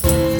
Bye.